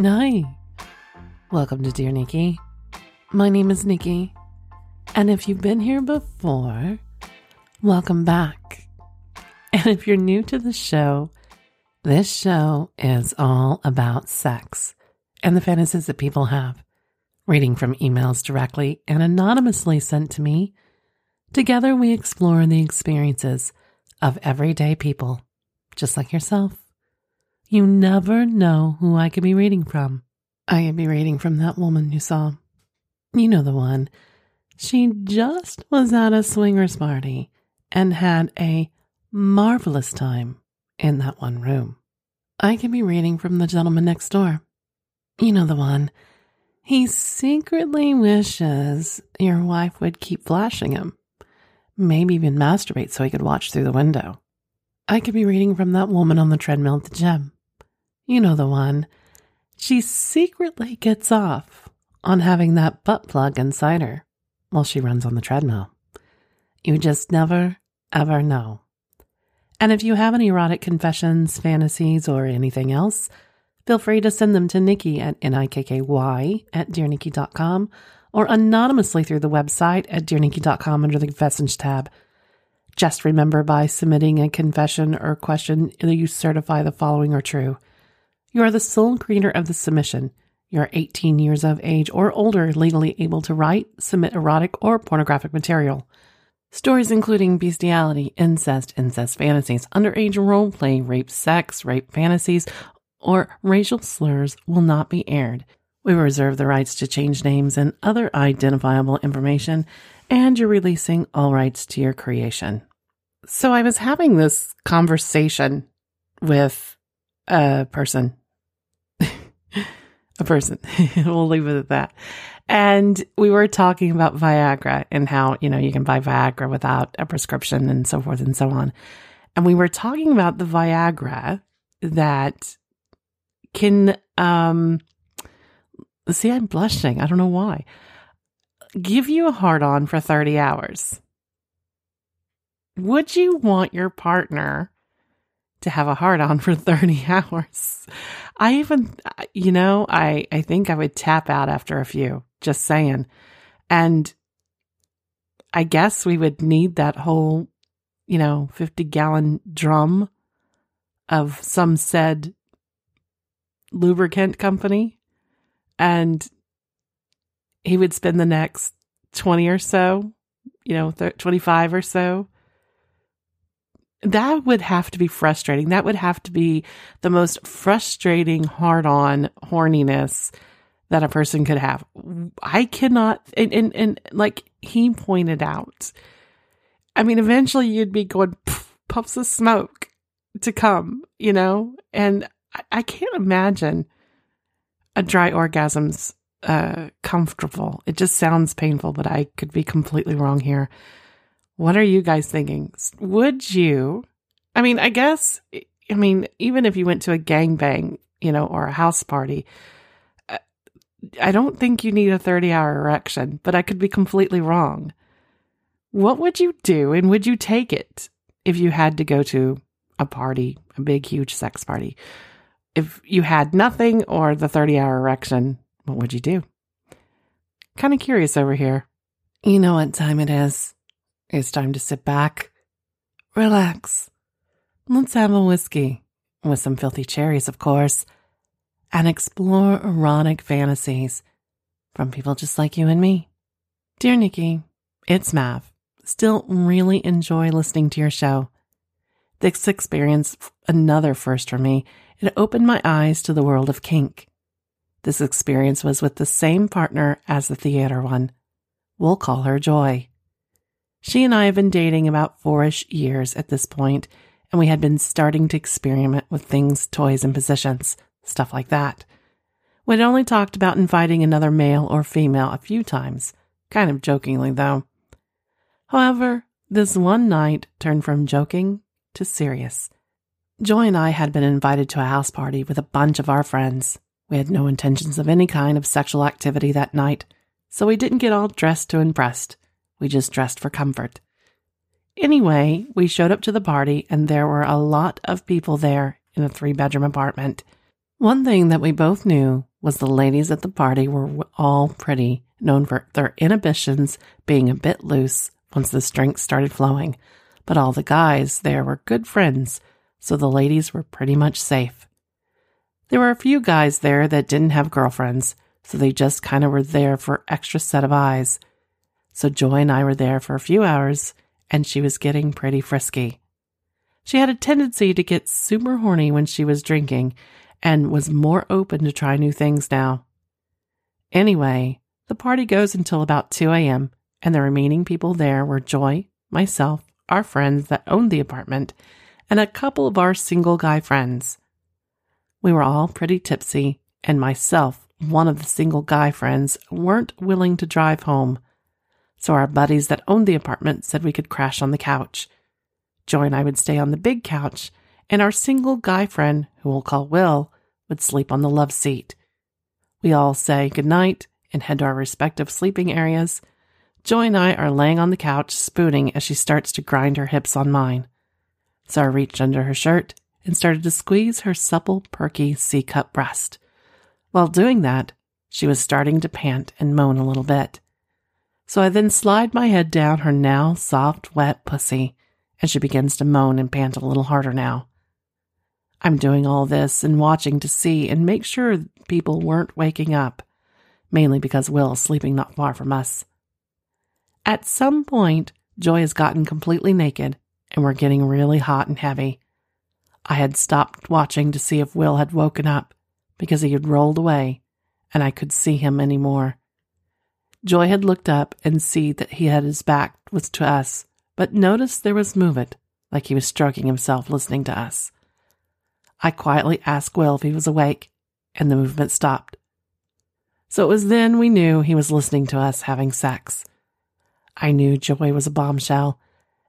Hi. Welcome to Dear Nikky. My name is Nikky. And if you've been here before, welcome back. And if you're new to the show, this show is all about sex and the fantasies that people have, reading from emails directly and anonymously sent to me. Together, we explore the experiences of everyday people, just like yourself. You never know who I could be reading from. I could be reading from that woman you saw. You know the one. She just was at a swingers party and had a marvelous time in that one room. I could be reading from the gentleman next door. You know the one. He secretly wishes your wife would keep flashing him, maybe even masturbate so he could watch through the window. I could be reading from that woman on the treadmill at the gym. You know the one. She secretly gets off on having that butt plug inside her while she runs on the treadmill. You just never, ever know. And if you have any erotic confessions, fantasies, or anything else, feel free to send them to Nikky at N-I-K-K-Y at DearNikky.com or anonymously through the website at DearNikky.com under the Confessions tab. Just remember by submitting a confession or question, you certify the following are true. You are the sole creator of the submission. You are 18 years of age or older, legally able to write, submit erotic or pornographic material. Stories including bestiality, incest, incest fantasies, underage role play, rape, sex, rape fantasies, or racial slurs will not be aired. We reserve the rights to change names and other identifiable information, and you're releasing all rights to your creation. So I was having this conversation with a person. a person. we'll leave it at that. And we were talking about Viagra and how, you know, you can buy Viagra without a prescription and so forth and so on. And we were talking about the Viagra that can, um, see, I'm blushing. I don't know why. Give you a hard on for 30 hours. Would you want your partner to have a hard on for 30 hours? I even, uh, you know, I, I think I would tap out after a few. Just saying. And I guess we would need that whole, you know, 50 gallon drum of some said lubricant company. And he would spend the next 20 or so, you know, 25 or so. That would have to be frustrating. That would have to be the most frustrating hard on horniness that a person could have. I cannot, and, and, and like he pointed out, I mean, eventually you'd be going puffs of smoke to come, you know? And I, I can't imagine a dry orgasm's uh, comfortable. It just sounds painful, but I could be completely wrong here. What are you guys thinking? Would you? I mean, I guess, I mean, even if you went to a gangbang, you know, or a house party, uh, I don't think you need a 30 hour erection, but I could be completely wrong. What would you do and would you take it if you had to go to a party, a big, huge sex party? If you had nothing or the 30 hour erection, what would you do? Kind of curious over here. You know what time it is. It's time to sit back, relax. Let's have a whiskey with some filthy cherries, of course and explore erotic fantasies from people just like you and me. Dear Nikky, it's Mav. Still really enjoy listening to your show. This experience, another first for me, it opened my eyes to the world of kink. This experience was with the same partner as the theater one. We'll call her Joy. She and I have been dating about fourish years at this point, and we had been starting to experiment with things, toys, and positions stuff like that. We'd only talked about inviting another male or female a few times, kind of jokingly though. However, this one night turned from joking to serious. Joy and I had been invited to a house party with a bunch of our friends. We had no intentions of any kind of sexual activity that night, so we didn't get all dressed to impress. We just dressed for comfort. Anyway, we showed up to the party and there were a lot of people there in a three bedroom apartment. One thing that we both knew was the ladies at the party were all pretty, known for their inhibitions being a bit loose once the drinks started flowing, but all the guys there were good friends, so the ladies were pretty much safe. There were a few guys there that didn't have girlfriends, so they just kind of were there for extra set of eyes. So Joy and I were there for a few hours, and she was getting pretty frisky. She had a tendency to get super horny when she was drinking and was more open to try new things now. Anyway, the party goes until about 2 a.m., and the remaining people there were Joy, myself, our friends that owned the apartment, and a couple of our single guy friends. We were all pretty tipsy, and myself, one of the single guy friends, weren't willing to drive home. So our buddies that owned the apartment said we could crash on the couch. Joy and I would stay on the big couch, and our single guy friend, who we'll call Will, would sleep on the love seat. We all say goodnight and head to our respective sleeping areas. Joy and I are laying on the couch, spooning as she starts to grind her hips on mine. So I reached under her shirt and started to squeeze her supple, perky C cup breast. While doing that, she was starting to pant and moan a little bit. So I then slide my head down her now soft, wet pussy, and she begins to moan and pant a little harder now. I'm doing all this and watching to see and make sure people weren't waking up, mainly because Will's sleeping not far from us. At some point, Joy has gotten completely naked and we're getting really hot and heavy. I had stopped watching to see if Will had woken up because he had rolled away and I could see him any more. Joy had looked up and see that he had his back was to us, but noticed there was movement, like he was stroking himself listening to us. I quietly asked Will if he was awake, and the movement stopped. So it was then we knew he was listening to us having sex. I knew Joy was a bombshell,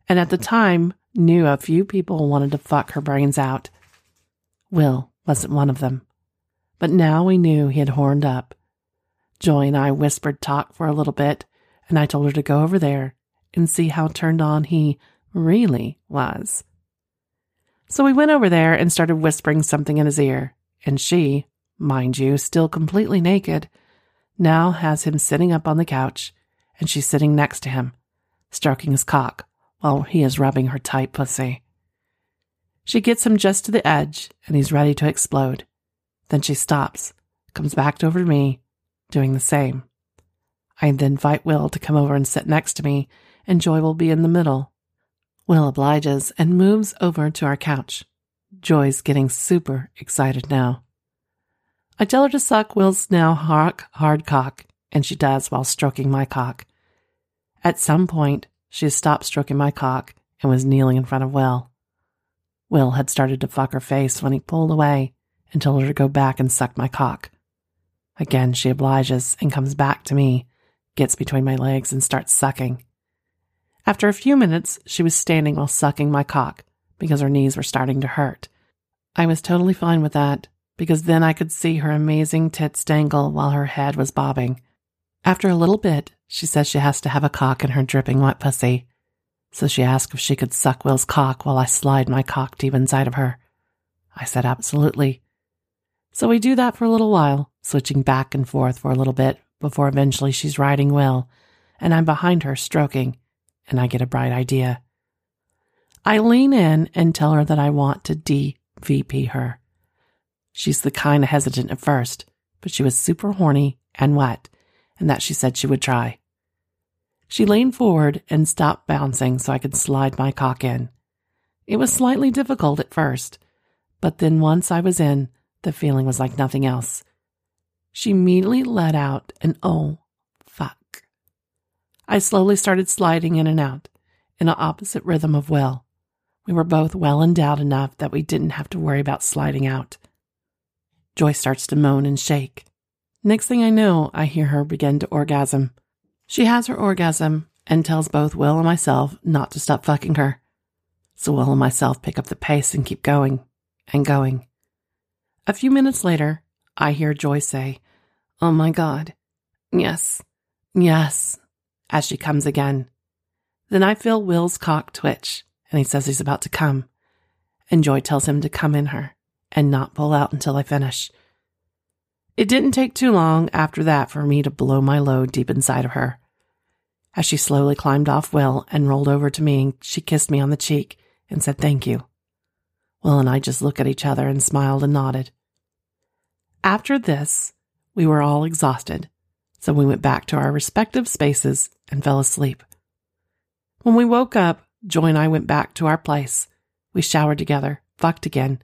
and at the time knew a few people wanted to fuck her brains out. Will wasn't one of them. But now we knew he had horned up. Joy and I whispered talk for a little bit, and I told her to go over there and see how turned on he really was. So we went over there and started whispering something in his ear, and she, mind you, still completely naked, now has him sitting up on the couch, and she's sitting next to him, stroking his cock while he is rubbing her tight pussy. She gets him just to the edge, and he's ready to explode. Then she stops, comes back over to me, doing the same. I then invite Will to come over and sit next to me, and Joy will be in the middle, Will obliges and moves over to our couch. Joy's getting super excited now. I tell her to suck Will's now hard cock, and she does while stroking my cock. At some point, she stopped stroking my cock and was kneeling in front of Will. Will had started to fuck her face when he pulled away and told her to go back and suck my cock. Again, she obliges and comes back to me, gets between my legs, and starts sucking. After a few minutes, she was standing while sucking my cock because her knees were starting to hurt. I was totally fine with that because then I could see her amazing tits dangle while her head was bobbing. After a little bit, she says she has to have a cock in her dripping wet pussy. So she asked if she could suck Will's cock while I slide my cock deep inside of her. I said absolutely. So we do that for a little while, switching back and forth for a little bit before eventually she's riding Will, and I'm behind her stroking and I get a bright idea. I lean in and tell her that I want to DVP her. She's the kind of hesitant at first, but she was super horny and wet, and that she said she would try. She leaned forward and stopped bouncing so I could slide my cock in. It was slightly difficult at first, but then once I was in, the feeling was like nothing else. She immediately let out an oh fuck. I slowly started sliding in and out in an opposite rhythm of Will. We were both well endowed enough that we didn't have to worry about sliding out. Joy starts to moan and shake. Next thing I know, I hear her begin to orgasm. She has her orgasm and tells both Will and myself not to stop fucking her. So Will and myself pick up the pace and keep going and going. A few minutes later, I hear Joy say, Oh my God. Yes. Yes as she comes again. Then I feel Will's cock twitch, and he says he's about to come. And Joy tells him to come in her and not pull out until I finish. It didn't take too long after that for me to blow my load deep inside of her. As she slowly climbed off Will and rolled over to me, she kissed me on the cheek and said thank you. Will and I just looked at each other and smiled and nodded. After this, we were all exhausted, so we went back to our respective spaces and fell asleep. When we woke up, Joy and I went back to our place. We showered together, fucked again,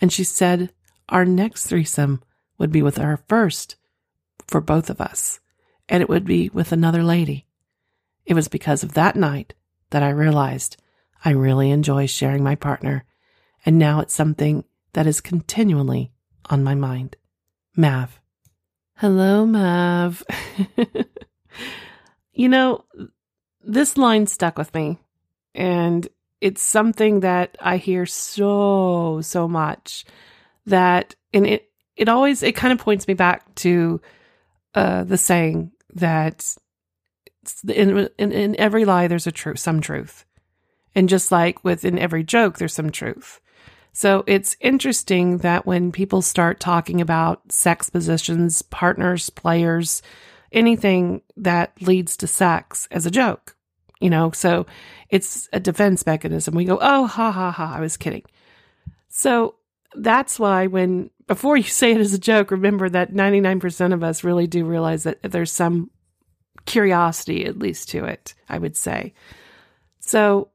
and she said our next threesome would be with our first for both of us, and it would be with another lady. It was because of that night that I realized I really enjoy sharing my partner, and now it's something that is continually on my mind. Mav. Hello, Mav. you know, this line stuck with me, and it's something that I hear so, so much that, and it, it always it kind of points me back to uh, the saying that in, in, in every lie there's a truth, some truth, and just like within every joke there's some truth. So it's interesting that when people start talking about sex positions, partners, players, anything that leads to sex as a joke, you know, so it's a defense mechanism. We go, oh, ha, ha, ha, I was kidding. So that's why when before you say it as a joke, remember that 99% of us really do realize that there's some curiosity, at least, to it, I would say. So,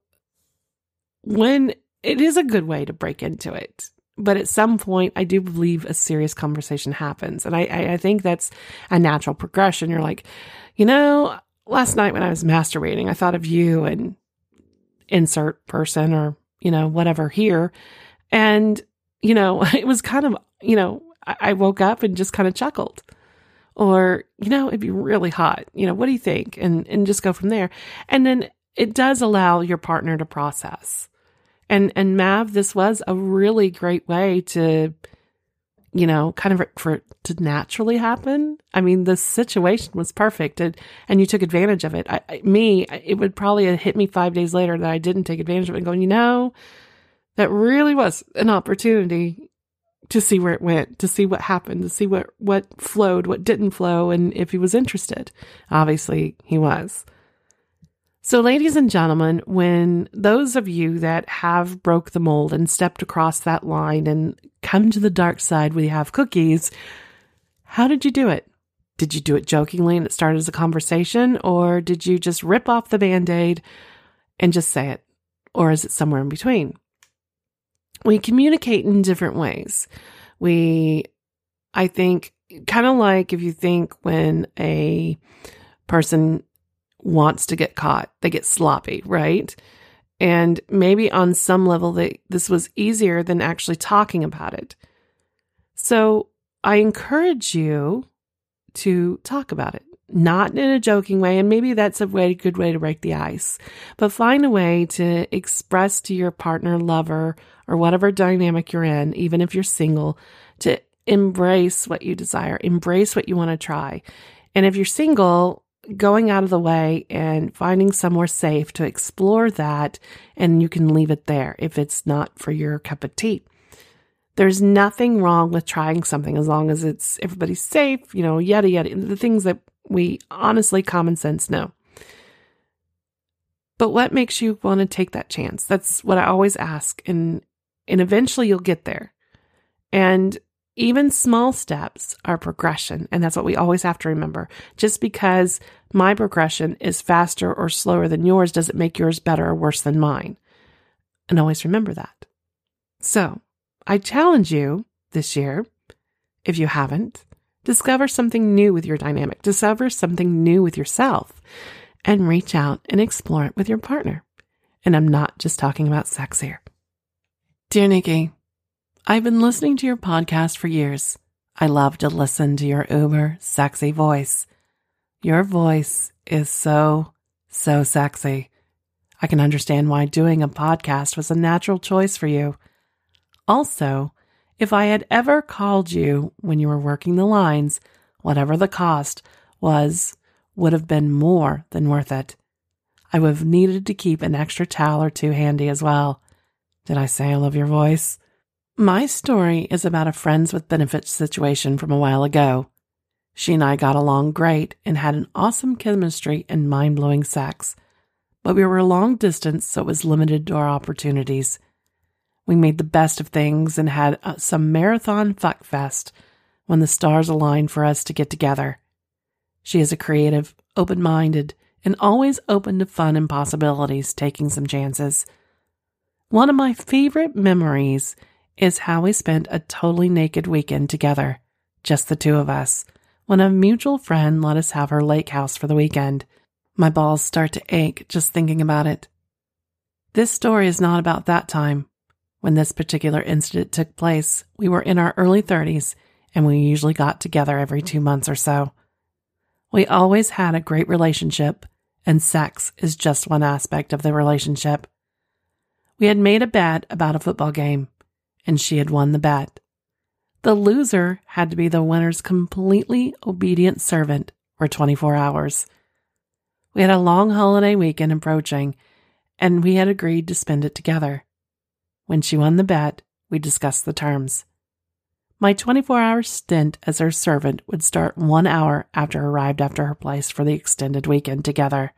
when it is a good way to break into it, but at some point, I do believe a serious conversation happens. And I, I, I think that's a natural progression. You're like, you know, last night when I was masturbating, I thought of you and insert person or, you know, whatever here. And, you know, it was kind of you know, I, I woke up and just kind of chuckled. Or, you know, it'd be really hot. You know, what do you think? And and just go from there. And then it does allow your partner to process. And and Mav, this was a really great way to, you know, kind of for it to naturally happen. I mean, the situation was perfect, and and you took advantage of it. I, I, me, it would probably hit me five days later that I didn't take advantage of it. And going, you know, that really was an opportunity to see where it went, to see what happened, to see what, what flowed, what didn't flow, and if he was interested. Obviously, he was. So, ladies and gentlemen, when those of you that have broke the mold and stepped across that line and come to the dark side we have cookies, how did you do it? Did you do it jokingly and it started as a conversation, or did you just rip off the band aid and just say it? Or is it somewhere in between? we communicate in different ways. We, I think, kind of like if you think when a person wants to get caught, they get sloppy, right? And maybe on some level, they, this was easier than actually talking about it. So I encourage you to talk about it not in a joking way. And maybe that's a way, good way to break the ice, but find a way to express to your partner, lover, or whatever dynamic you're in, even if you're single, to embrace what you desire, embrace what you want to try. And if you're single, going out of the way and finding somewhere safe to explore that, and you can leave it there if it's not for your cup of tea. There's nothing wrong with trying something as long as it's everybody's safe, you know, yada yada, the things that we honestly, common sense know. But what makes you want to take that chance? That's what I always ask. And, and eventually you'll get there. And even small steps are progression. And that's what we always have to remember. Just because my progression is faster or slower than yours doesn't make yours better or worse than mine. And always remember that. So I challenge you this year, if you haven't, Discover something new with your dynamic. Discover something new with yourself and reach out and explore it with your partner. And I'm not just talking about sex here. Dear Nikky, I've been listening to your podcast for years. I love to listen to your uber sexy voice. Your voice is so, so sexy. I can understand why doing a podcast was a natural choice for you. Also, if I had ever called you when you were working the lines, whatever the cost was, would have been more than worth it. I would have needed to keep an extra towel or two handy as well. Did I say I love your voice? My story is about a friends with benefits situation from a while ago. She and I got along great and had an awesome chemistry and mind blowing sex, but we were long distance, so it was limited to our opportunities. We made the best of things and had uh, some marathon fuck fest when the stars aligned for us to get together. She is a creative, open minded, and always open to fun and possibilities, taking some chances. One of my favorite memories is how we spent a totally naked weekend together, just the two of us, when a mutual friend let us have her lake house for the weekend. My balls start to ache just thinking about it. This story is not about that time. When this particular incident took place, we were in our early 30s and we usually got together every two months or so. We always had a great relationship, and sex is just one aspect of the relationship. We had made a bet about a football game, and she had won the bet. The loser had to be the winner's completely obedient servant for 24 hours. We had a long holiday weekend approaching, and we had agreed to spend it together. When she won the bet, we discussed the terms. My 24 hour stint as her servant would start one hour after arrived after her place for the extended weekend together.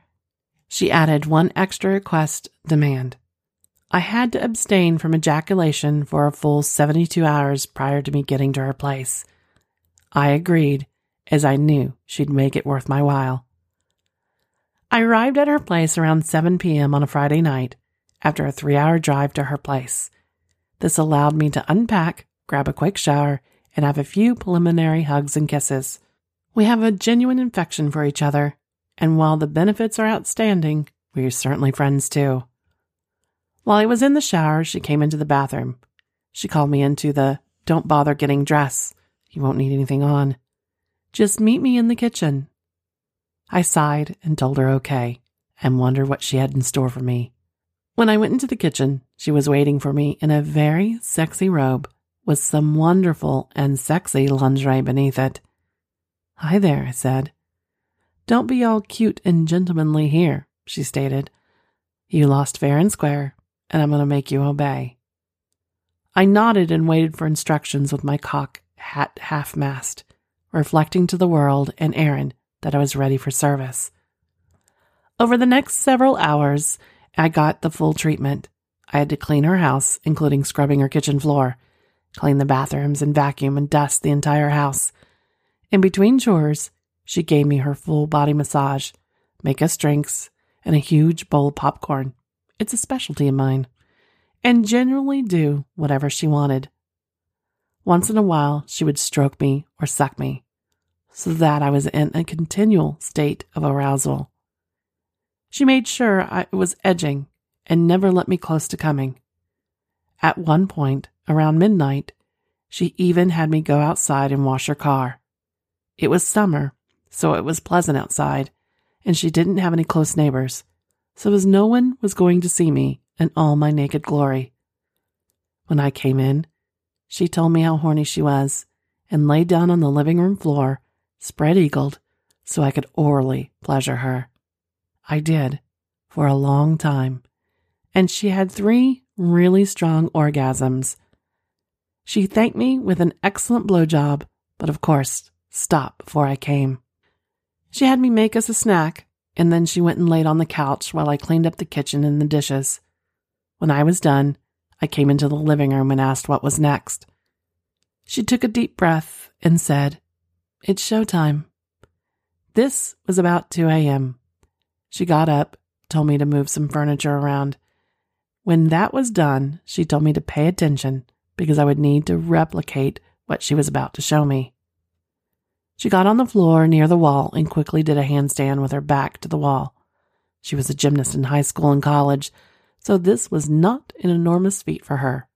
She added one extra request demand. I had to abstain from ejaculation for a full 72 hours prior to me getting to her place. I agreed, as I knew she'd make it worth my while. I arrived at her place around 7 p.m. on a Friday night after a three hour drive to her place. This allowed me to unpack, grab a quick shower, and have a few preliminary hugs and kisses. We have a genuine affection for each other, and while the benefits are outstanding, we are certainly friends too. While I was in the shower, she came into the bathroom. She called me into the don't bother getting dressed. You won't need anything on. Just meet me in the kitchen. I sighed and told her okay and wondered what she had in store for me. When I went into the kitchen, she was waiting for me in a very sexy robe with some wonderful and sexy lingerie beneath it. Hi there, I said. Don't be all cute and gentlemanly here, she stated. You lost fair and square, and I'm going to make you obey. I nodded and waited for instructions with my cock hat half mast, reflecting to the world and Erin that I was ready for service. Over the next several hours, I got the full treatment. I had to clean her house, including scrubbing her kitchen floor, clean the bathrooms, and vacuum and dust the entire house. In between chores, she gave me her full body massage, make us drinks, and a huge bowl of popcorn. It's a specialty of mine. And generally do whatever she wanted. Once in a while, she would stroke me or suck me, so that I was in a continual state of arousal. She made sure I was edging and never let me close to coming. At one point, around midnight, she even had me go outside and wash her car. It was summer, so it was pleasant outside, and she didn't have any close neighbors, so as no one was going to see me in all my naked glory. When I came in, she told me how horny she was and lay down on the living room floor, spread eagled, so I could orally pleasure her. I did, for a long time, and she had three really strong orgasms. She thanked me with an excellent blowjob, but of course, stopped before I came. She had me make us a snack and then she went and laid on the couch while I cleaned up the kitchen and the dishes. When I was done, I came into the living room and asked what was next. She took a deep breath and said, It's showtime. This was about 2 a.m. She got up, told me to move some furniture around. When that was done, she told me to pay attention because I would need to replicate what she was about to show me. She got on the floor near the wall and quickly did a handstand with her back to the wall. She was a gymnast in high school and college, so this was not an enormous feat for her.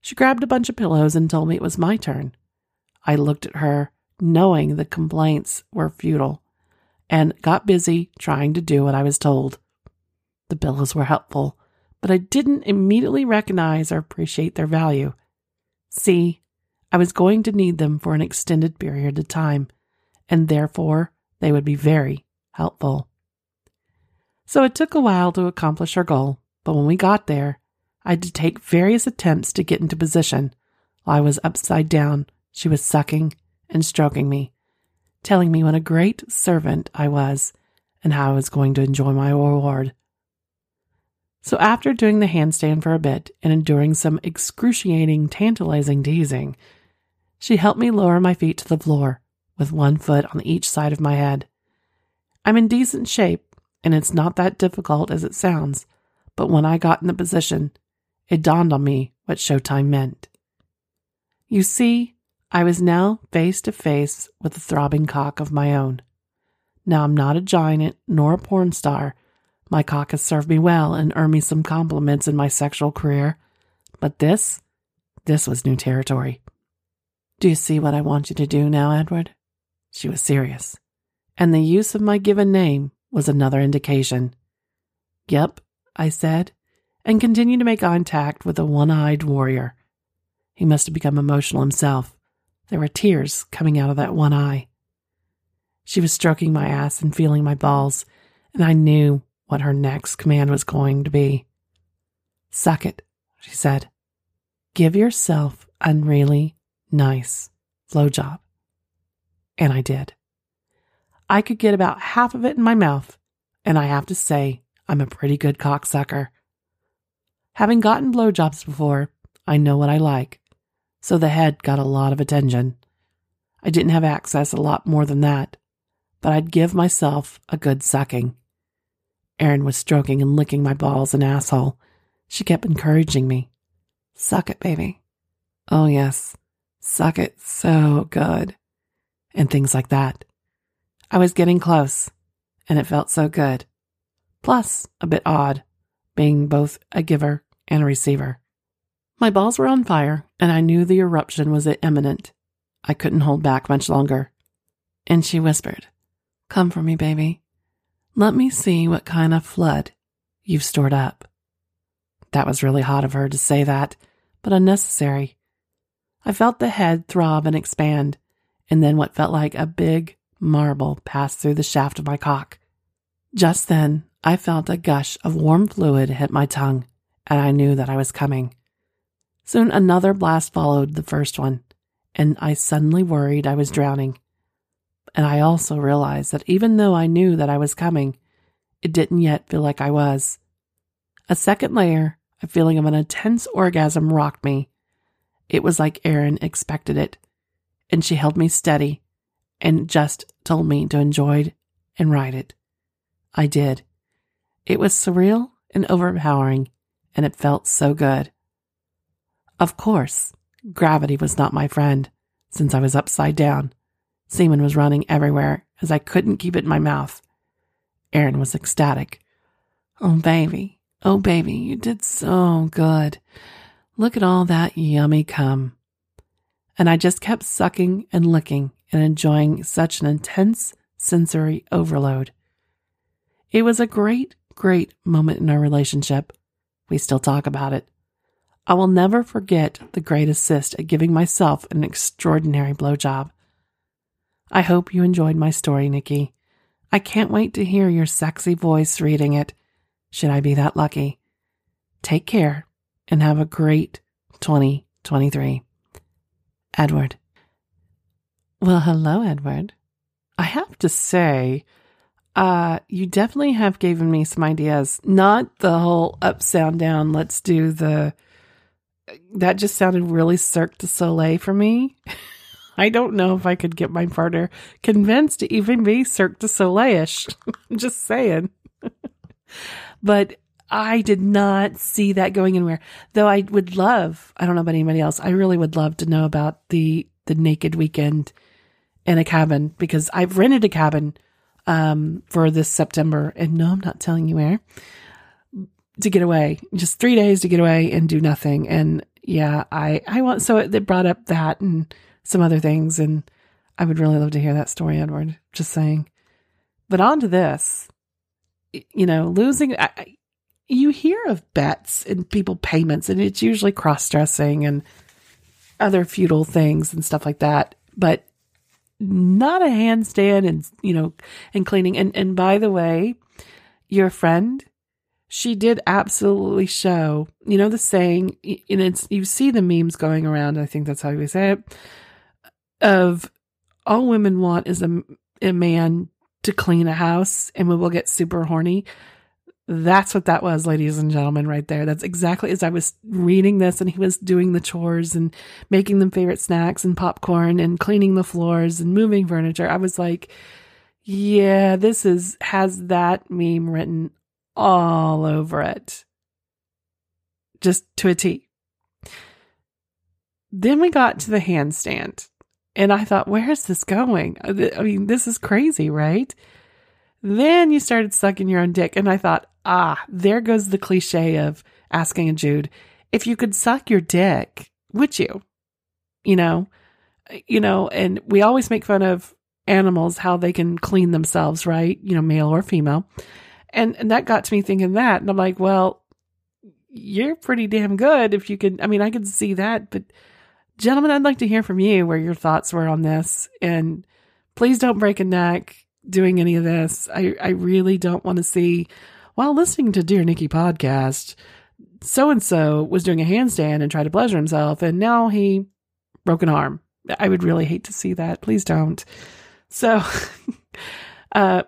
She grabbed a bunch of pillows and told me it was my turn. I looked at her, knowing the complaints were futile, and got busy trying to do what I was told. The pillows were helpful, but I didn't immediately recognize or appreciate their value. See, I was going to need them for an extended period of time, and therefore they would be very helpful. So it took a while to accomplish our goal, but when we got there, I had to take various attempts to get into position. While I was upside down, she was sucking and stroking me, telling me what a great servant I was and how I was going to enjoy my reward. So, after doing the handstand for a bit and enduring some excruciating, tantalizing teasing, she helped me lower my feet to the floor with one foot on each side of my head. I'm in decent shape, and it's not that difficult as it sounds, but when I got in the position, it dawned on me what Showtime meant. You see, I was now face to face with a throbbing cock of my own. Now I'm not a giant nor a porn star my cock has served me well and earned me some compliments in my sexual career. But this, this was new territory. Do you see what I want you to do now, Edward? She was serious. And the use of my given name was another indication. Yep, I said, and continued to make contact with the one eyed warrior. He must have become emotional himself. There were tears coming out of that one eye. She was stroking my ass and feeling my balls, and I knew what her next command was going to be. Suck it, she said. Give yourself a nice job, And I did. I could get about half of it in my mouth, and I have to say, I'm a pretty good cocksucker. Having gotten blowjobs before, I know what I like, so the head got a lot of attention. I didn't have access a lot more than that, but I'd give myself a good sucking. Erin was stroking and licking my balls and asshole. She kept encouraging me. Suck it, baby. Oh, yes. Suck it so good. And things like that. I was getting close, and it felt so good. Plus, a bit odd, being both a giver and a receiver. My balls were on fire, and I knew the eruption was imminent. I couldn't hold back much longer. And she whispered, Come for me, baby. Let me see what kind of flood you've stored up. That was really hot of her to say that, but unnecessary. I felt the head throb and expand, and then what felt like a big marble pass through the shaft of my cock. Just then, I felt a gush of warm fluid hit my tongue, and I knew that I was coming. Soon another blast followed the first one, and I suddenly worried I was drowning. And I also realized that even though I knew that I was coming, it didn't yet feel like I was. A second layer, a feeling of an intense orgasm rocked me. It was like Erin expected it, and she held me steady and just told me to enjoy it and ride it. I did. It was surreal and overpowering, and it felt so good. Of course, gravity was not my friend, since I was upside down Semen was running everywhere as I couldn't keep it in my mouth. Erin was ecstatic. Oh, baby. Oh, baby, you did so good. Look at all that yummy cum. And I just kept sucking and licking and enjoying such an intense sensory overload. It was a great, great moment in our relationship. We still talk about it. I will never forget the great assist at giving myself an extraordinary blowjob. I hope you enjoyed my story, Nikky. I can't wait to hear your sexy voice reading it, should I be that lucky. Take care and have a great 2023. Edward. Well, hello, Edward. I have to say, uh, you definitely have given me some ideas. Not the whole up, sound, down, let's do the. That just sounded really Cirque du Soleil for me. I don't know if I could get my partner convinced to even be Cirque du Soleil-ish. I'm just saying. but I did not see that going anywhere. Though I would love, I don't know about anybody else, I really would love to know about the the naked weekend in a cabin because I've rented a cabin um, for this September and no, I'm not telling you where to get away. Just three days to get away and do nothing. And yeah, I I want so it brought up that and some other things. And I would really love to hear that story, Edward. Just saying. But on to this. You know, losing. I, you hear of bets and people payments, and it's usually cross dressing and other futile things and stuff like that. But not a handstand and you know and cleaning. And and by the way, your friend, she did absolutely show, you know, the saying, and it's, you see the memes going around. I think that's how we say it of all women want is a, a man to clean a house and we will get super horny. That's what that was, ladies and gentlemen, right there. That's exactly as I was reading this and he was doing the chores and making them favorite snacks and popcorn and cleaning the floors and moving furniture. I was like, yeah, this is, has that meme written all over it. Just to a T. Then we got to the handstand. And I thought, where is this going? I mean, this is crazy, right? Then you started sucking your own dick. And I thought, ah, there goes the cliche of asking a Jude, if you could suck your dick, would you? You know, you know, and we always make fun of animals, how they can clean themselves, right? You know, male or female. And, and that got to me thinking that. And I'm like, well, you're pretty damn good if you could. I mean, I could see that, but gentlemen, I'd like to hear from you where your thoughts were on this. And please don't break a neck doing any of this. I, I really don't want to see while listening to Dear Nikky podcast, so and so was doing a handstand and tried to pleasure himself, and now he broke an arm. I would really hate to see that. Please don't. So, uh,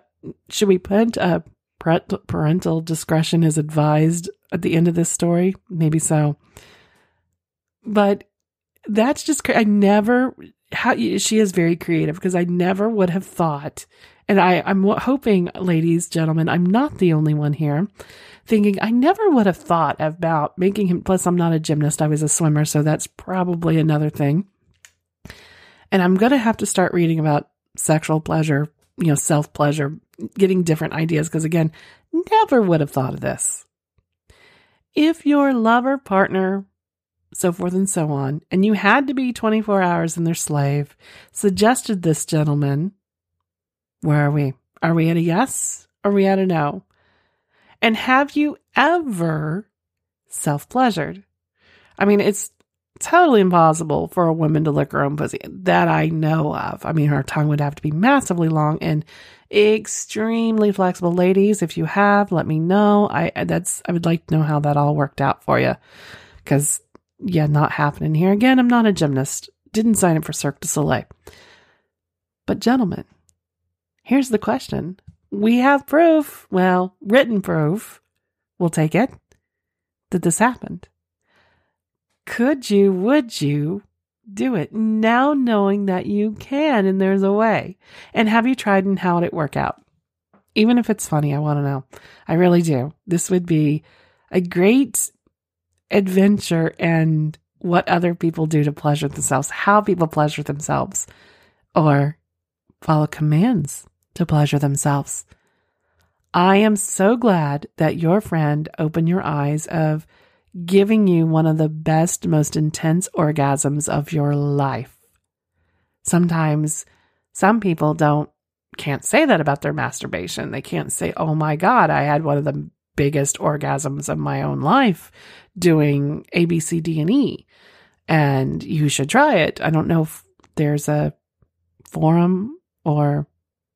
should we put uh, parental discretion is advised at the end of this story? Maybe so. But that's just I never how she is very creative because I never would have thought and I, I'm hoping, ladies, gentlemen, I'm not the only one here thinking I never would have thought about making him. Plus, I'm not a gymnast, I was a swimmer, so that's probably another thing. And I'm going to have to start reading about sexual pleasure, you know, self pleasure, getting different ideas because, again, never would have thought of this. If your lover, partner, so forth and so on, and you had to be 24 hours in their slave, suggested this gentleman where are we? Are we at a yes? Are we at a no? And have you ever self pleasured? I mean, it's totally impossible for a woman to lick her own pussy that I know of. I mean, her tongue would have to be massively long and extremely flexible. Ladies, if you have, let me know. I that's I would like to know how that all worked out for you, because yeah, not happening here. Again, I'm not a gymnast. Didn't sign up for Cirque du Soleil. But gentlemen, Here's the question We have proof, well, written proof, we'll take it, that this happened. Could you, would you do it now knowing that you can and there's a way? And have you tried and how did it work out? Even if it's funny, I want to know. I really do. This would be a great adventure and what other people do to pleasure themselves, how people pleasure themselves, or follow commands to pleasure themselves. I am so glad that your friend opened your eyes of giving you one of the best, most intense orgasms of your life. Sometimes some people don't can't say that about their masturbation. They can't say, "Oh my god, I had one of the biggest orgasms of my own life doing A B C D and E." And you should try it. I don't know if there's a forum or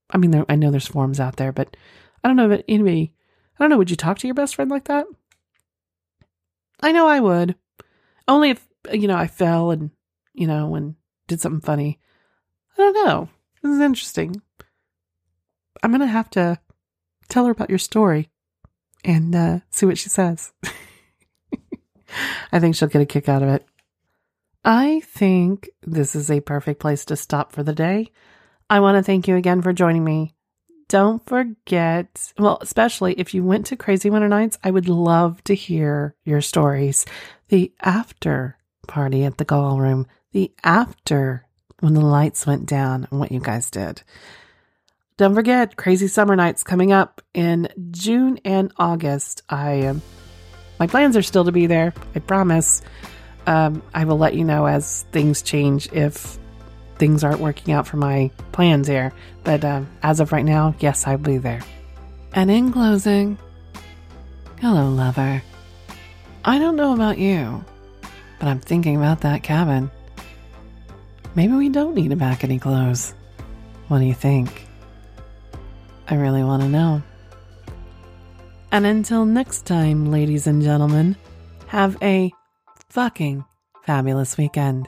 I mean, there, I know there's forums out there, but I don't know if anybody, I don't know, would you talk to your best friend like that? I know I would. Only if, you know, I fell and, you know, and did something funny. I don't know. This is interesting. I'm going to have to tell her about your story and uh, see what she says. I think she'll get a kick out of it. I think this is a perfect place to stop for the day. I want to thank you again for joining me. Don't forget, well, especially if you went to Crazy Winter Nights, I would love to hear your stories. The after party at the Gall Room, the after when the lights went down, and what you guys did. Don't forget, Crazy Summer Nights coming up in June and August. I am, um, my plans are still to be there. I promise. Um, I will let you know as things change if things aren't working out for my plans here. But um, as of right now, yes, I'll be there. And in closing, hello, lover. I don't know about you, but I'm thinking about that cabin. Maybe we don't need to pack any clothes. What do you think? I really want to know. And until next time, ladies and gentlemen, have a fucking fabulous weekend.